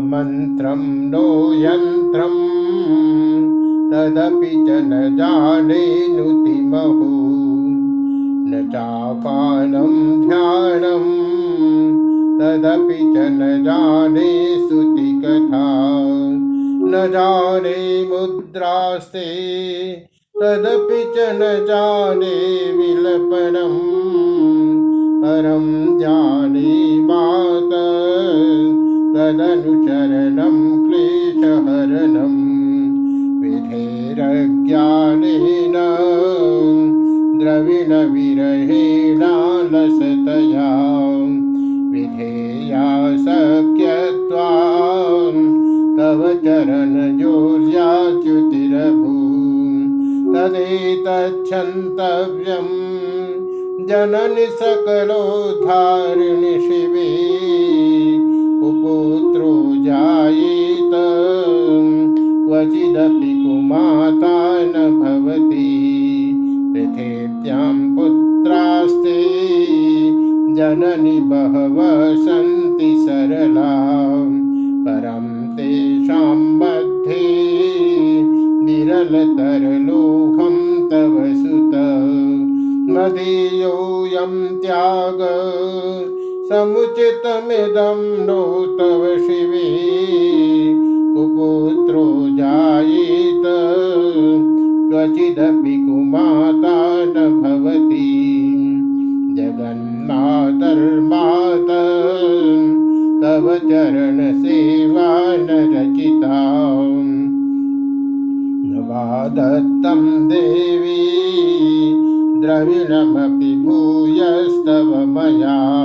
मन्त्रं नो यन्त्रम् तदपि च न जाने नुतिमहु न चापानं ध्यानम् तदपि च न जाने स्तुतिकथा न जाने मुद्रास्ते, तदपि च न जाने विलपनम् परं जाने मात तदनुचरणं क्लेशहरणम् विधेरज्ञानेन द्रविणविरहेणालसतया विधेया शक्यत्वा तव चरणजोर्याच्युतिरभू तदेतच्छन्तव्यम् जननि सकलोद्धारिणि शिवे कुपुत्रो जायेत क्वचिदपि कुमाता न भवति। पृथिव्यां पुत्रास्ते जननि बहवः सन्ति सरला। परं तेषां मध्ये विरलतरलोहं तव सुत। मदीयोऽयं त्याग समुचितमिदं नो तव शिवे, कुपुत्रो जायेत। क्वचिदपि कुमाता न भवति। जगन्मातर्मात तव चरणसेवा न रचिता। न वा दत्तं देवी, द्रविणमपि भूयस्तव मया।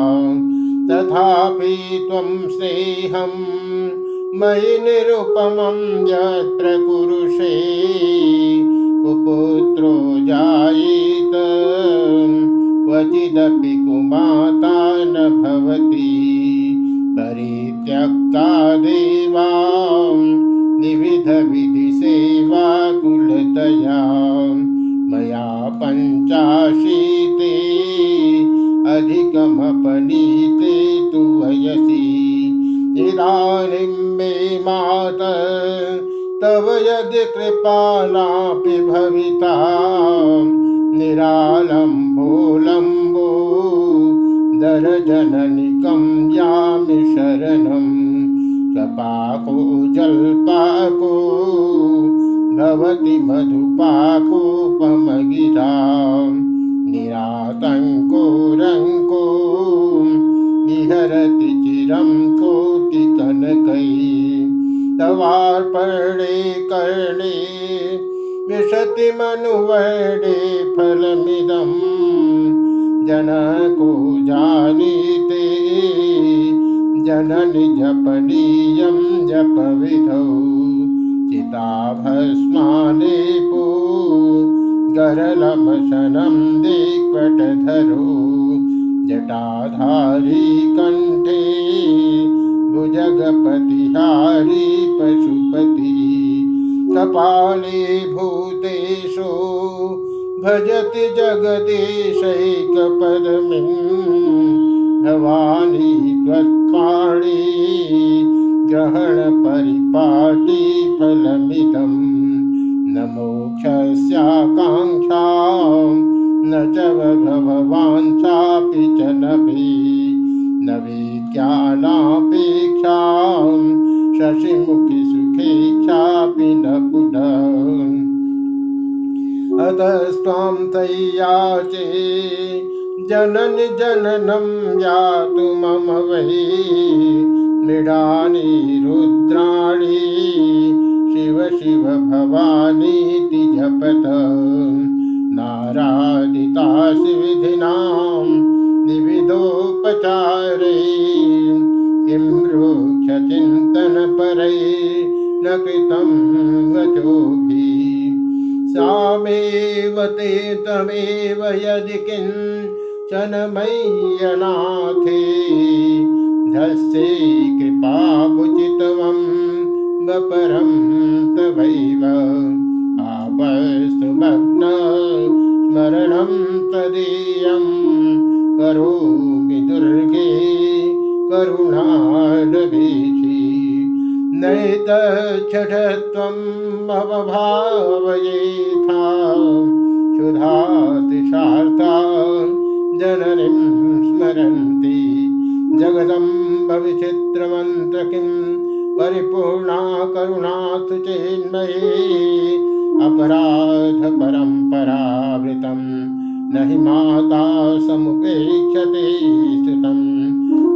तथापि त्वं स्नेहं मयि निरुपमं यत्र कुरुषे कुपुत्रो जायेत, क्वचिदपि कुमाता न भवति। परित्यक्ता देवा विविधविधिसेवा कुलतया। मया पञ्चाशीते अधिकमपनीते इदानीं मे मात, तव यदि कृपालापि भविता निरालम्बोलम्बो दरजननिकं यामि शरणं स्वपाको जल्पाको, भवति मधुपाकोपमगिरा तवार्पणे कर्णे विशति मनुवर्णे फलमिदं जनको जानीते जननि जपनीयं जपविधौ चिताभस्मालेपो गरलमशनं दिक्पटधरो जटाधारी कण्ठे भुजगपतिहारी पशुपति कपाले भूतेशो भजति जगदीशैकपदमिन् भवानी त्वत्पाणि ग्रहणपरिपाटी फलमिदं शशिमुखि सुखेक्षापि न पुनः अतस्त्वां तय्याचे जननि जननं यातु मम वै मृडानि रुद्राणि शिव शिव भवानीति जपत नारादितासि विधिनां विविधोपचारै किं रोक्षचिन्तनपरै न कृतं वचोभिः सामेव ते तमेव यदि किंचन मय्यनाथे। धस्ये कृपामुचितवं वपरं तवैव। आपस्तुमग्न स्मरणं तदीयं करोमि। करुणानभीषि नैतच्छठत्वम् अवभावयेथा। क्षुधातिशार्था जननीं स्मरन्ति। जगदम्ब विचित्रमन्त्र किं परिपूर्णा करुणा तु चेन्मये। अपराध परम्परावृतम् न हि माता समुपेक्षते स्तुतम्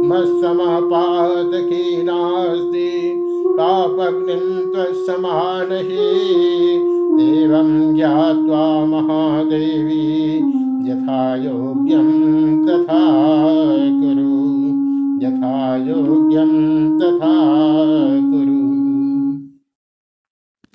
मत्समपातकी नास्ति पापग्निं त्वत्समानहि। देवं ज्ञात्वा महादेवी। यथा योग्यं तथा कुरु। यथा योग्यं तथा